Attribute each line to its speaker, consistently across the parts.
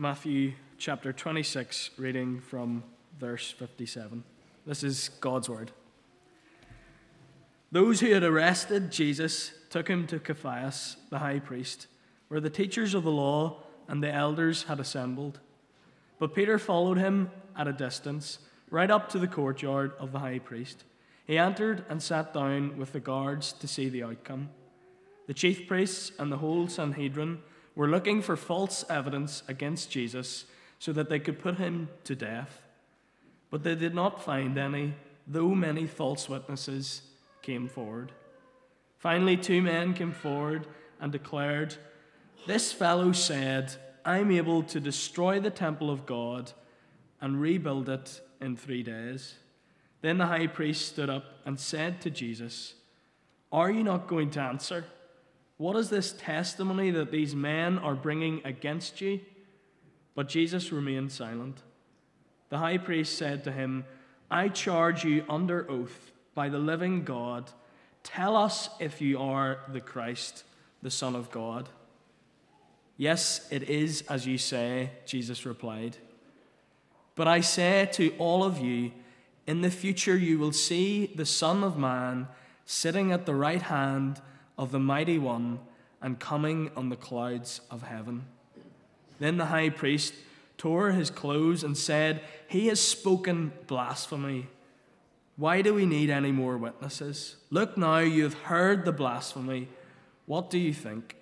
Speaker 1: Matthew chapter 26, reading from verse 57. This is God's word. Those who had arrested Jesus took him to Caiaphas, the high priest, where the teachers of the law and the elders had assembled. But Peter followed him at a distance, right up to the courtyard of the high priest. He entered and sat down with the guards to see the outcome. The chief priests and the whole Sanhedrin were looking for false evidence against Jesus so that they could put him to death. But they did not find any, though many false witnesses came forward. Finally, two men came forward and declared, This fellow said, I'm able to destroy the temple of God and rebuild it in three days. Then the high priest stood up and said to Jesus, Are you not going to answer? What is this testimony that these men are bringing against you? But Jesus remained silent. The high priest said to him, I charge you under oath by the living God, tell us if you are the Christ, the Son of God. Yes, it is as you say, Jesus replied. But I say to all of you, in the future you will see the Son of Man sitting at the right hand of the Mighty One and coming on the clouds of heaven. Then the high priest tore his clothes and said, He has spoken blasphemy. Why do we need any more witnesses? Look now, you have heard the blasphemy. What do you think?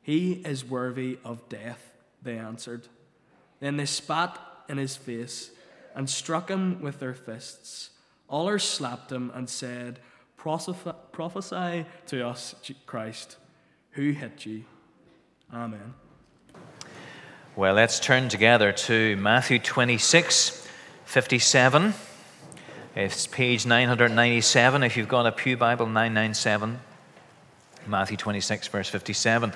Speaker 1: He is worthy of death, they answered. Then they spat in his face and struck him with their fists. Others slapped him and said, Prophesy to us, Christ. Who hit you? Amen.
Speaker 2: Well, let's turn together to Matthew 26, 57. It's page 997 if you've got a Pew Bible, 997. Matthew 26, verse 57.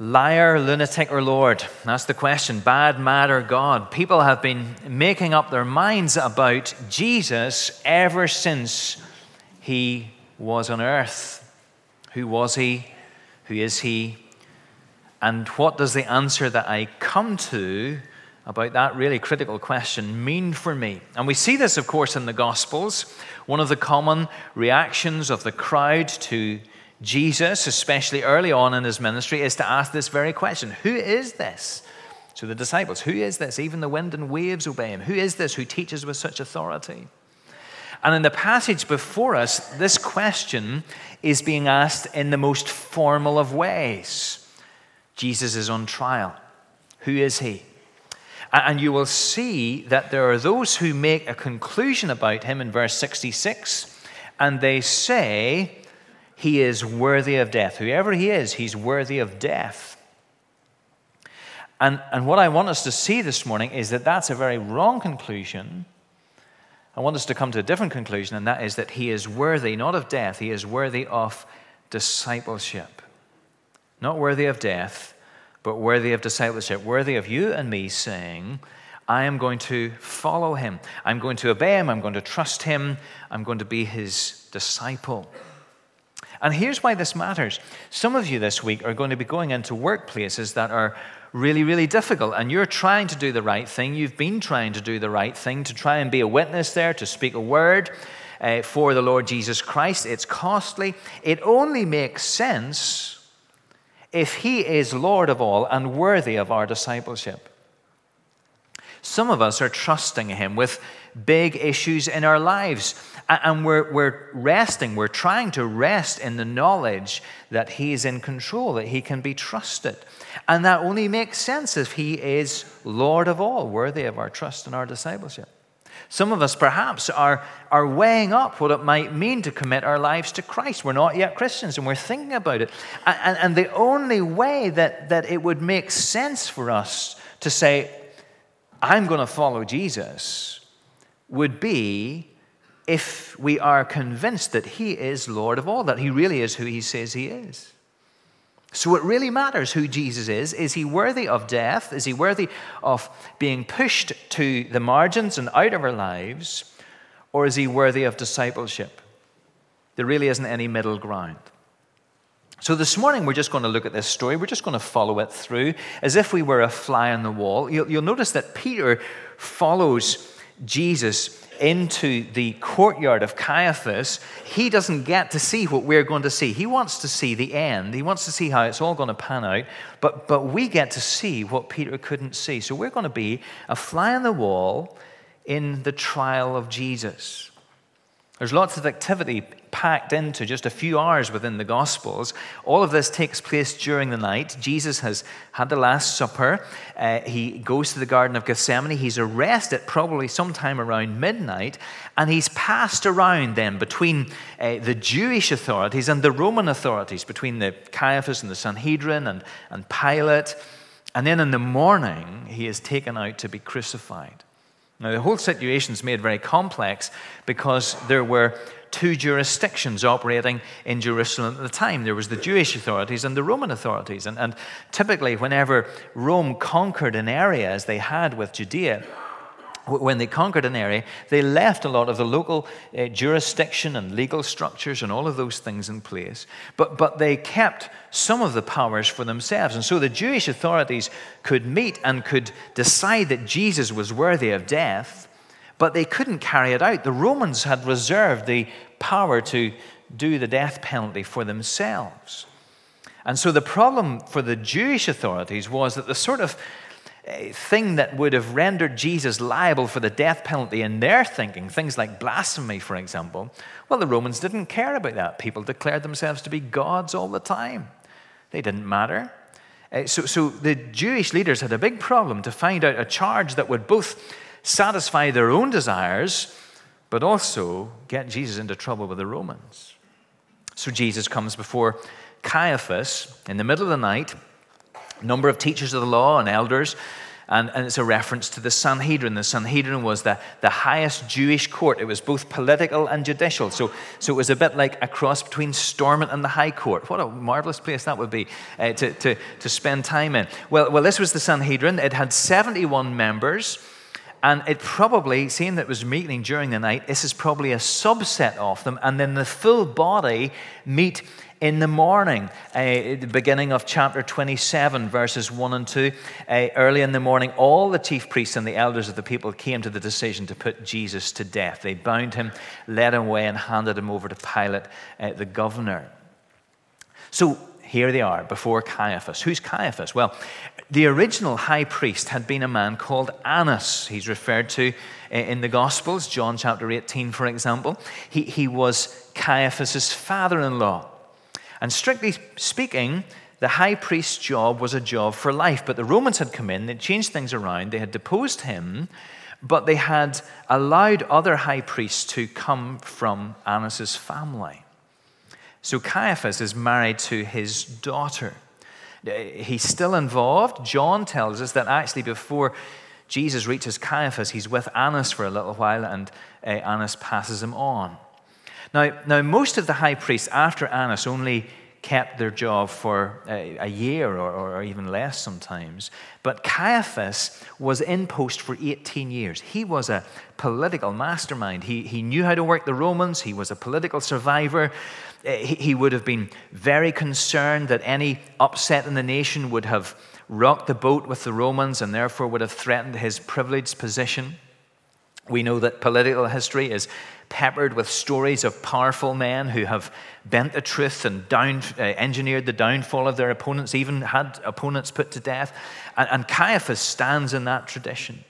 Speaker 2: Liar, lunatic, or Lord? That's the question. Bad, mad, or God? People have been making up their minds about Jesus ever since he was on earth. Who was he? Who is he? And what does the answer that I come to about that really critical question mean for me? And we see this, of course, in the Gospels. One of the common reactions of the crowd to Jesus, especially early on in his ministry, is to ask this very question Who is this? To the disciples, who is this? Even the wind and waves obey him. Who is this who teaches with such authority? And in the passage before us, this question is being asked in the most formal of ways. Jesus is on trial. Who is he? And you will see that there are those who make a conclusion about him in verse 66, and they say, He is worthy of death. Whoever he is, he's worthy of death. And, and what I want us to see this morning is that that's a very wrong conclusion I want us to come to a different conclusion, and that is that he is worthy not of death, he is worthy of discipleship. Not worthy of death, but worthy of discipleship, worthy of you and me saying, I am going to follow him. I'm going to obey him. I'm going to trust him. I'm going to be his disciple. And here's why this matters. Some of you this week are going to be going into workplaces that are really, really difficult. And you're trying to do the right thing. You've been trying to do the right thing, to try and be a witness there, to speak a word uh, for the Lord Jesus Christ. It's costly. It only makes sense if He is Lord of all and worthy of our discipleship. Some of us are trusting Him with big issues in our lives. And we're, we're resting, we're trying to rest in the knowledge that He is in control, that He can be trusted. And that only makes sense if He is Lord of all, worthy of our trust and our discipleship. Some of us perhaps are, are weighing up what it might mean to commit our lives to Christ. We're not yet Christians and we're thinking about it. And, and, and the only way that, that it would make sense for us to say, I'm going to follow Jesus, would be if we are convinced that He is Lord of all, that He really is who He says He is. So it really matters who Jesus is. Is he worthy of death? Is he worthy of being pushed to the margins and out of our lives? Or is he worthy of discipleship? There really isn't any middle ground. So, this morning we're just going to look at this story. We're just going to follow it through as if we were a fly on the wall. You'll, you'll notice that Peter follows Jesus into the courtyard of Caiaphas. He doesn't get to see what we're going to see. He wants to see the end, he wants to see how it's all going to pan out. But, but we get to see what Peter couldn't see. So, we're going to be a fly on the wall in the trial of Jesus. There's lots of activity packed into just a few hours within the Gospels. All of this takes place during the night. Jesus has had the Last Supper. Uh, he goes to the Garden of Gethsemane. He's arrested probably sometime around midnight. And he's passed around then between uh, the Jewish authorities and the Roman authorities, between the Caiaphas and the Sanhedrin and, and Pilate. And then in the morning, he is taken out to be crucified. Now, the whole situation is made very complex because there were two jurisdictions operating in Jerusalem at the time. There was the Jewish authorities and the Roman authorities. And, and typically, whenever Rome conquered an area, as they had with Judea, when they conquered an area, they left a lot of the local uh, jurisdiction and legal structures and all of those things in place. But, but they kept some of the powers for themselves. And so the Jewish authorities could meet and could decide that Jesus was worthy of death, but they couldn't carry it out. The Romans had reserved the power to do the death penalty for themselves. And so the problem for the Jewish authorities was that the sort of thing that would have rendered Jesus liable for the death penalty in their thinking, things like blasphemy, for example, well, the Romans didn't care about that. People declared themselves to be gods all the time, they didn't matter. Uh, so, so the Jewish leaders had a big problem to find out a charge that would both satisfy their own desires, but also get Jesus into trouble with the Romans. So Jesus comes before Caiaphas in the middle of the night number of teachers of the law and elders. And, and, it's a reference to the Sanhedrin. The Sanhedrin was the, the highest Jewish court. It was both political and judicial. So, so it was a bit like a cross between Stormont and the High Court. What a marvelous place that would be uh, to, to, to spend time in. Well, well, this was the Sanhedrin. It had 71 members. And it probably, seeing that it was meeting during the night, this is probably a subset of them. And then the full body meet in the morning, uh, the beginning of chapter 27, verses 1 and 2. Uh, early in the morning, all the chief priests and the elders of the people came to the decision to put Jesus to death. They bound him, led him away, and handed him over to Pilate, uh, the governor. So here they are before Caiaphas. Who's Caiaphas? Well, the original high priest had been a man called Annas. He's referred to uh, in the Gospels, John chapter 18, for example. He, he was Caiaphas's father in law. And strictly speaking, the high priest's job was a job for life. But the Romans had come in, they'd changed things around, they had deposed him, but they had allowed other high priests to come from Annas's family. So Caiaphas is married to his daughter. He's still involved. John tells us that actually before Jesus reaches Caiaphas, he's with Annas for a little while, and uh, Annas passes him on. Now, now, most of the high priests after Annas only kept their job for a, a year or, or, even less sometimes. But Caiaphas was in post for 18 years. He was a political mastermind. He, he knew how to work the Romans, he was a political survivor. Eh, he, he would have been very concerned that any upset in the nation would have rocked the boat with the Romans and therefore would have threatened his privileged position. We know that political history is peppered with stories of powerful men who have bent the truth and down, uh, engineered the downfall of their opponents, even had opponents put to death. And, and Caiaphas stands in that tradition.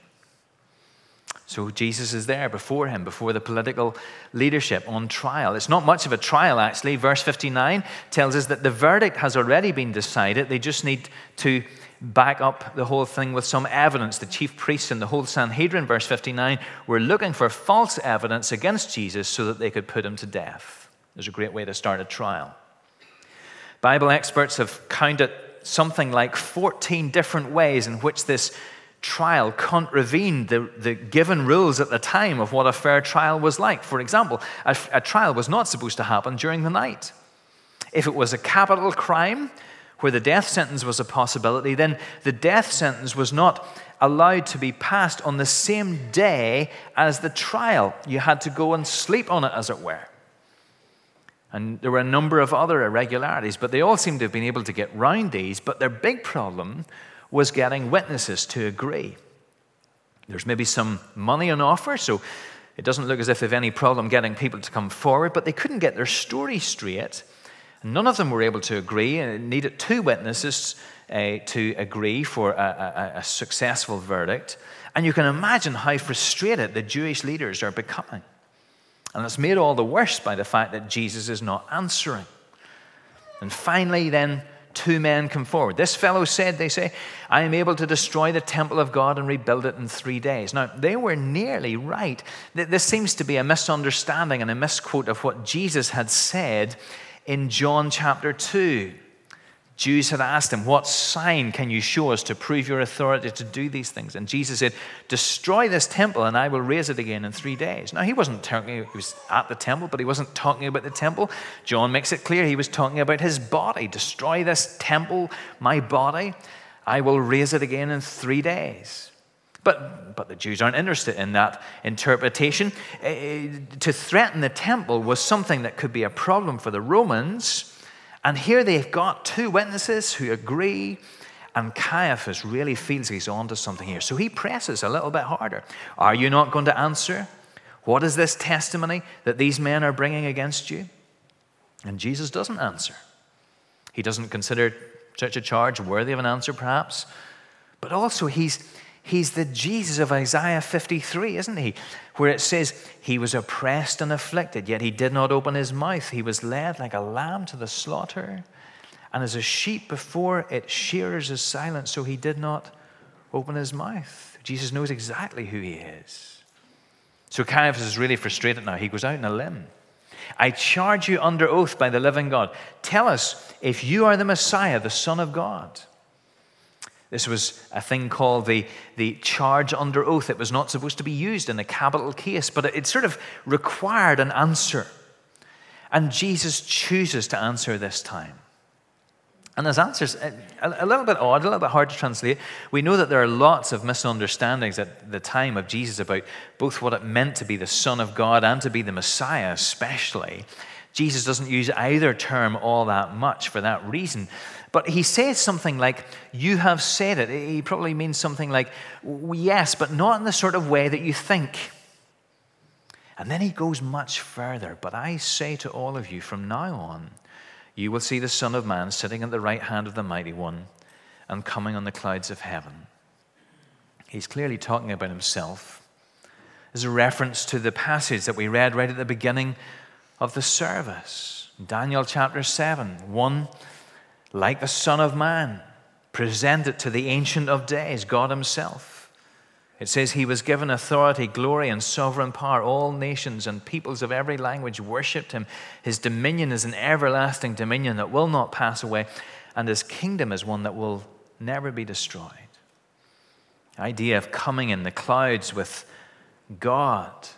Speaker 2: So Jesus is there before him, before the political leadership on trial. It's not much of a trial, actually. Verse 59 tells us that the verdict has already been decided. They just need to back up the whole thing with some evidence. The chief priests and the whole Sanhedrin, verse 59, were looking for false evidence against Jesus so that they could put him to death. There's a great way to start a trial. Bible experts have counted something like 14 different ways in which this trial contravened the, the given rules at the time of what a fair trial was like. For example, a, a trial was not supposed to happen during the night. If it was a capital crime, where the death sentence was a possibility, then the death sentence was not allowed to be passed on the same day as the trial. You had to go and sleep on it, as it were. And there were a number of other irregularities, but they all seemed to have been able to get round these. But their big problem was getting witnesses to agree. There's maybe some money on offer, so it doesn't look as if they've any problem getting people to come forward, but they couldn't get their story straight. None of them were able to agree, and it needed two witnesses uh, to agree for a, a, a successful verdict. And you can imagine how frustrated the Jewish leaders are becoming. And it's made all the worse by the fact that Jesus is not answering. And finally, then, two men come forward. This fellow said, they say, I am able to destroy the temple of God and rebuild it in three days. Now, they were nearly right. This seems to be a misunderstanding and a misquote of what Jesus had said in John chapter 2. Jews had asked him, What sign can you show us to prove your authority to do these things? And Jesus said, Destroy this temple and I will raise it again in three days. Now, he wasn't talking, he was at the temple, but he wasn't talking about the temple. John makes it clear he was talking about his body. Destroy this temple, my body. I will raise it again in three days. But, but the Jews aren't interested in that interpretation. Uh, to threaten the temple was something that could be a problem for the Romans and here they've got two witnesses who agree, and Caiaphas really feels he's onto something here. So he presses a little bit harder. Are you not going to answer? What is this testimony that these men are bringing against you? And Jesus doesn't answer. He doesn't consider such a charge worthy of an answer, perhaps. But also, he's, He's the Jesus of Isaiah 53, isn't he? Where it says, He was oppressed and afflicted, yet he did not open his mouth. He was led like a lamb to the slaughter, and as a sheep before its shearers is silent, so he did not open his mouth. Jesus knows exactly who he is. So Caiaphas is really frustrated now. He goes out on a limb. I charge you under oath by the living God. Tell us if you are the Messiah, the Son of God. This was a thing called the, the charge under oath. It was not supposed to be used in a capital case, but it, it sort of required an answer. And Jesus chooses to answer this time. And his answer's a, a little bit odd, a little bit hard to translate. We know that there are lots of misunderstandings at the time of Jesus about both what it meant to be the Son of God and to be the Messiah, especially. Jesus doesn't use either term all that much for that reason. But he says something like, You have said it. He probably means something like, Yes, but not in the sort of way that you think. And then he goes much further. But I say to all of you, from now on, you will see the Son of Man sitting at the right hand of the Mighty One and coming on the clouds of heaven. He's clearly talking about himself. There's a reference to the passage that we read right at the beginning of the service. Daniel chapter 7 1 like the Son of Man, presented to the Ancient of Days, God Himself. It says he was given authority, glory, and sovereign power. All nations and peoples of every language worshipped him. His dominion is an everlasting dominion that will not pass away, and his kingdom is one that will never be destroyed. The idea of coming in the clouds with God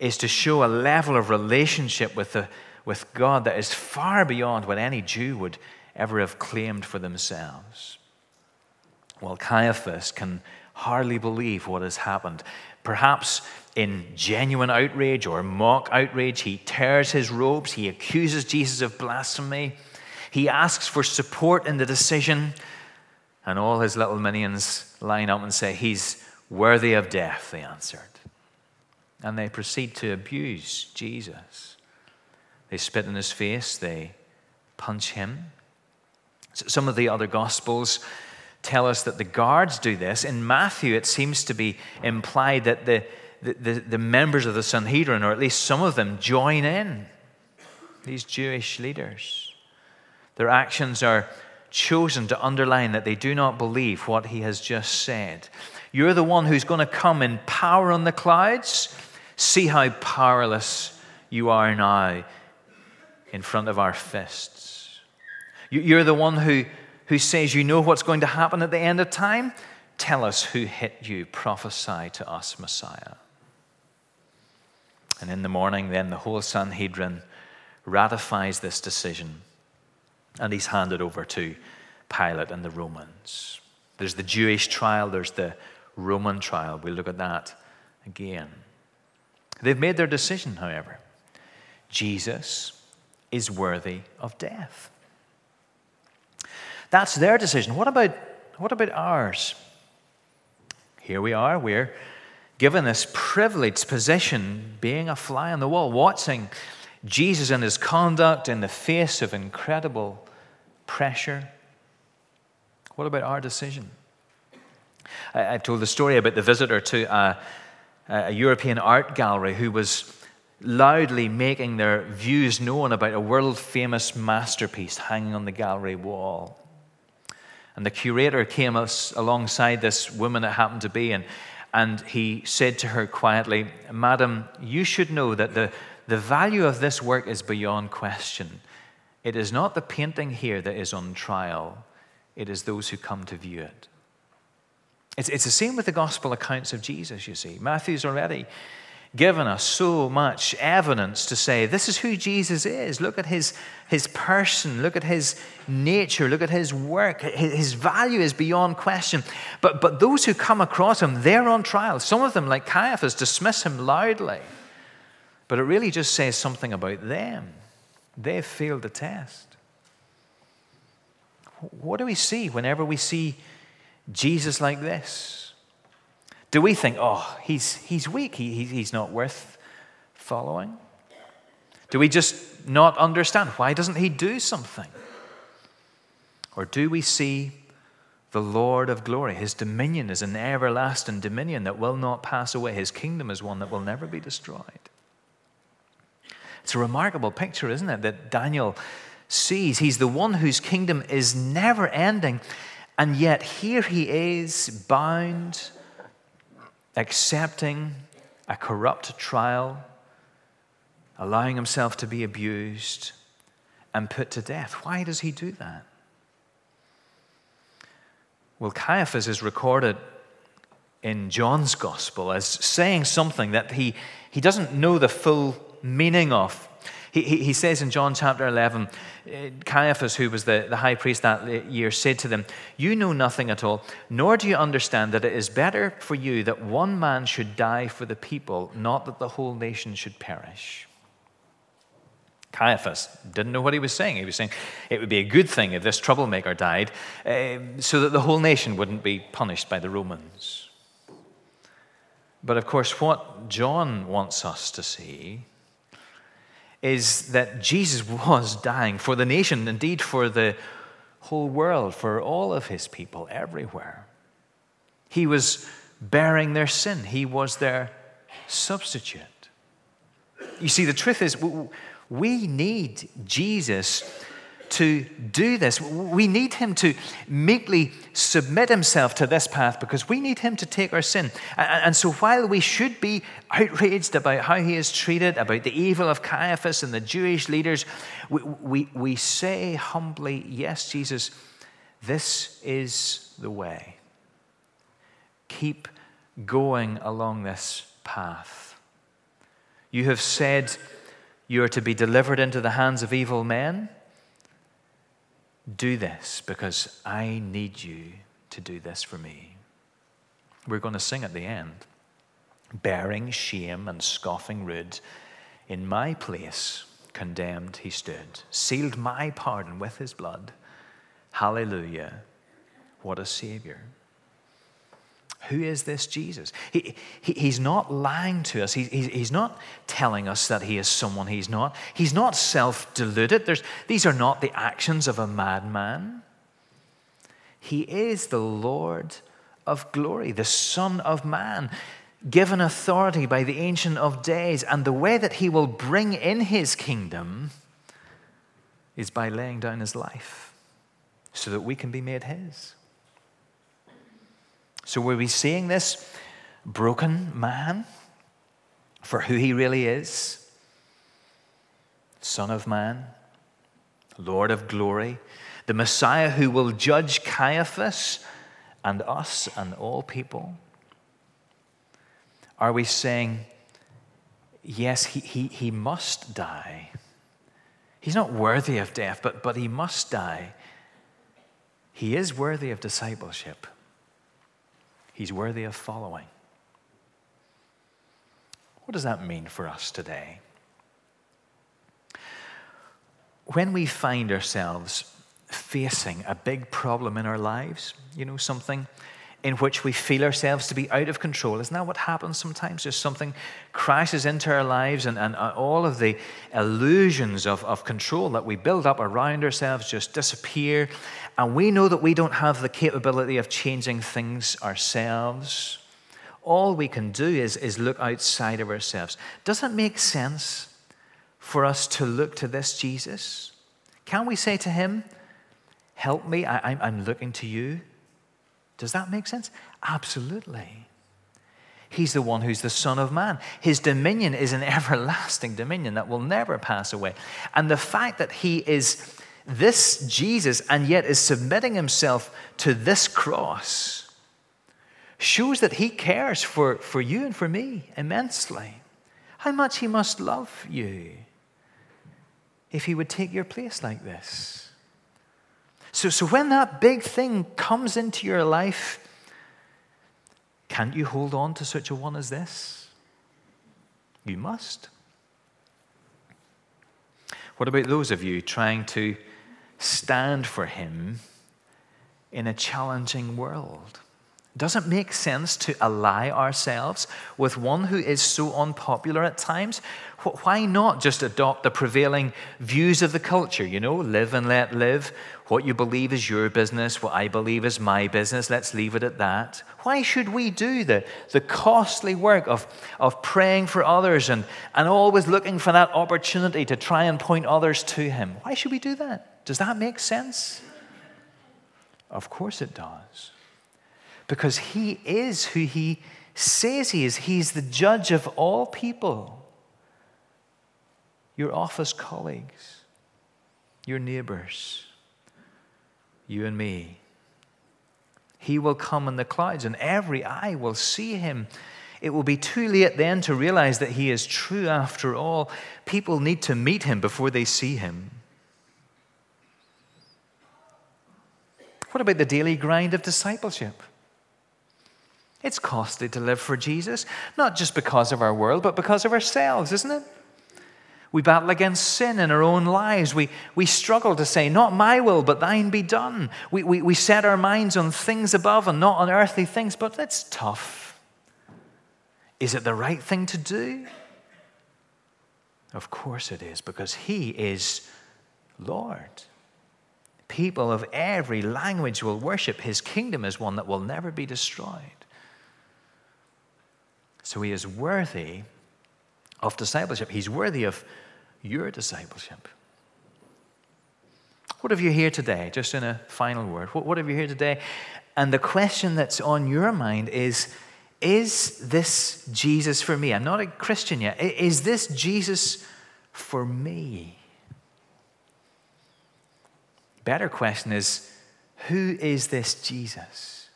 Speaker 2: is to show a level of relationship with, the, with God that is far beyond what any Jew would ever have claimed for themselves. Well, Caiaphas can hardly believe what has happened. Perhaps in genuine outrage or mock outrage, he tears his robes, he accuses Jesus of blasphemy, he asks for support in the decision, and all his little minions line up and say, He's worthy of death, they answered. And they proceed to abuse Jesus. They spit in his face, they punch him, some of the other Gospels tell us that the guards do this. In Matthew, it seems to be implied that the, the, the, members of the Sanhedrin, or at least some of them, join in. These Jewish leaders. Their actions are chosen to underline that they do not believe what he has just said. You're the one who's going to come in power on the clouds. See how powerless you are now in front of our fists. You're the one who, who says you know what's going to happen at the end of time. Tell us who hit you. Prophesy to us, Messiah. And in the morning, then, the whole Sanhedrin ratifies this decision and he's handed over to Pilate and the Romans. There's the Jewish trial, there's the Roman trial. We'll look at that again. They've made their decision, however. Jesus is worthy of death. That's their decision. What about, what about ours? Here we are, we're given this privileged position, being a fly on the wall, watching Jesus and his conduct in the face of incredible pressure. What about our decision? I, have told the story about the visitor to a, a European art gallery who was loudly making their views known about a world famous masterpiece hanging on the gallery wall. And the curator came alongside this woman it happened to be, and, and he said to her quietly, Madam, you should know that the, the value of this work is beyond question. It is not the painting here that is on trial, it is those who come to view it. It's, it's the same with the gospel accounts of Jesus, you see. Matthew's already given us so much evidence to say this is who Jesus is. Look at his, his person, look at his nature, look at his work. His value is beyond question. But, but those who come across him, they're on trial. Some of them, like Caiaphas, dismiss him loudly. But it really just says something about them. They've failed the test. What do we see whenever we see Jesus like this? Do we think, oh, he's, he's weak, he, he's not worth following? Do we just not understand? Why doesn't he do something? Or do we see the Lord of glory? His dominion is an everlasting dominion that will not pass away. His kingdom is one that will never be destroyed. It's a remarkable picture, isn't it, that Daniel sees. He's the one whose kingdom is never ending, and yet here he is bound accepting a corrupt trial, allowing himself to be abused and put to death. Why does he do that? Well, Caiaphas is recorded in John's gospel as saying something that he, he doesn't know the full meaning of. He, he, says in John chapter 11, uh, Caiaphas, who was the, the high priest that year, said to them, You know nothing at all, nor do you understand that it is better for you that one man should die for the people, not that the whole nation should perish. Caiaphas didn't know what he was saying. He was saying it would be a good thing if this troublemaker died uh, so that the whole nation wouldn't be punished by the Romans. But of course, what John wants us to see is that Jesus was dying for the nation, indeed for the whole world, for all of his people everywhere. He was bearing their sin, he was their substitute. You see, the truth is, we need Jesus to do this. We need him to meekly submit himself to this path because we need him to take our sin. And so while we should be outraged about how he is treated, about the evil of Caiaphas and the Jewish leaders, we, we, we say humbly, Yes, Jesus, this is the way. Keep going along this path. You have said you are to be delivered into the hands of evil men. Do this because I need you to do this for me. We're going to sing at the end. Bearing shame and scoffing rude, in my place condemned he stood, sealed my pardon with his blood. Hallelujah. What a Savior. Who is this Jesus? He, he, he's not lying to us. He, he, he's not telling us that he is someone he's not. He's not self deluded. These are not the actions of a madman. He is the Lord of glory, the Son of Man, given authority by the Ancient of Days. And the way that he will bring in his kingdom is by laying down his life so that we can be made his. So, were we seeing this broken man for who he really is? Son of man, Lord of glory, the Messiah who will judge Caiaphas and us and all people? Are we saying, yes, he, he, he must die? He's not worthy of death, but, but he must die. He is worthy of discipleship he's worthy of following. What does that mean for us today? when we find ourselves facing a big problem in our lives, you know, something in which we feel ourselves to be out of control. Isn't that what happens sometimes? Just something crashes into our lives, and, and all of the illusions of, of control that we build up around ourselves just disappear. And we know that we don't have the capability of changing things ourselves. All we can do is, is look outside of ourselves. Does it make sense for us to look to this Jesus? Can we say to him, Help me, I, I'm looking to you? Does that make sense? Absolutely. He's the one who's the Son of Man. His dominion is an everlasting dominion that will never pass away. And the fact that he is this Jesus and yet is submitting himself to this cross shows that he cares for, for you and for me immensely. How much he must love you if he would take your place like this. So, so when that big thing comes into your life, can't you hold on to such a one as this? You must. What about those of you trying to stand for him in a challenging world? Does it make sense to ally ourselves with one who is so unpopular at times? Why not just adopt the prevailing views of the culture? You know, live and let live. What you believe is your business. What I believe is my business. Let's leave it at that. Why should we do the, the costly work of, of praying for others and, and always looking for that opportunity to try and point others to Him? Why should we do that? Does that make sense? Of course it does. Because He is who He says He is. He's the judge of all people your office colleagues, your neighbors, you and me. He will come in the clouds, and every eye will see him. It will be too late then to realize that he is true after all. People need to meet him before they see him. What about the daily grind of discipleship? It's costly to live for Jesus, not just because of our world, but because of ourselves, isn't it? We battle against sin in our own lives. We, we struggle to say, Not my will, but thine be done. We, we, we set our minds on things above and not on earthly things, but that's tough. Is it the right thing to do? Of course it is, because He is Lord. People of every language will worship His kingdom as one that will never be destroyed. So He is worthy of discipleship. He's worthy of your discipleship. What have you here today? Just in a final word. What have you here today? And the question that's on your mind is Is this Jesus for me? I'm not a Christian yet. Is this Jesus for me? Better question is Who is this Jesus?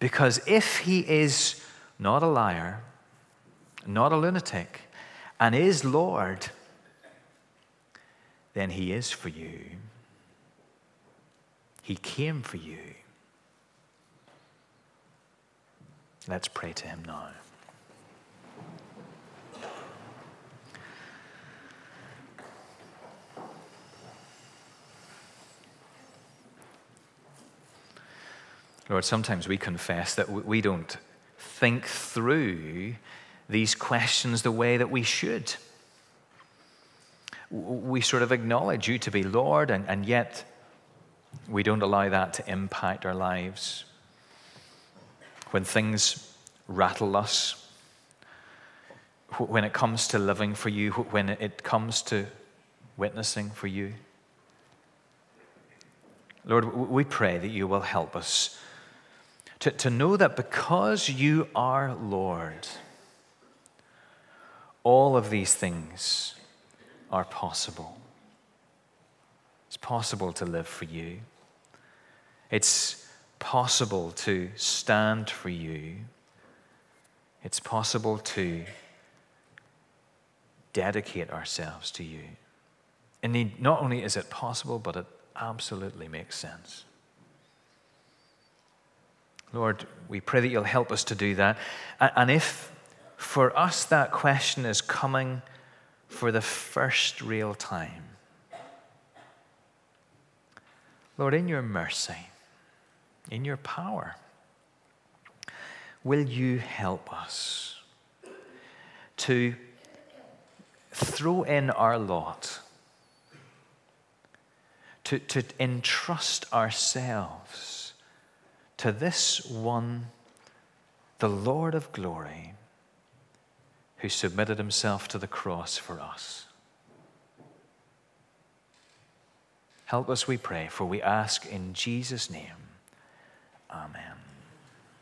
Speaker 2: Because if he is not a liar, not a lunatic, and is Lord, then He is for you. He came for you. Let's pray to Him now. Lord, sometimes we confess that we don't think through these questions the way that we should. We sort of acknowledge you to be Lord, and, and yet we don't allow that to impact our lives. When things rattle us, when it comes to living for you, when it comes to witnessing for you. Lord, we pray that you will help us to, to know that because you are Lord, all of these things are possible. It's possible to live for you. It's possible to stand for you. It's possible to dedicate ourselves to you. Indeed, not only is it possible, but it absolutely makes sense. Lord, we pray that you'll help us to do that. And if for us, that question is coming for the first real time. Lord, in your mercy, in your power, will you help us to throw in our lot, to, to entrust ourselves to this one, the Lord of glory, who submitted himself to the cross for us. Help us, we pray, for we ask in Jesus' name. Amen.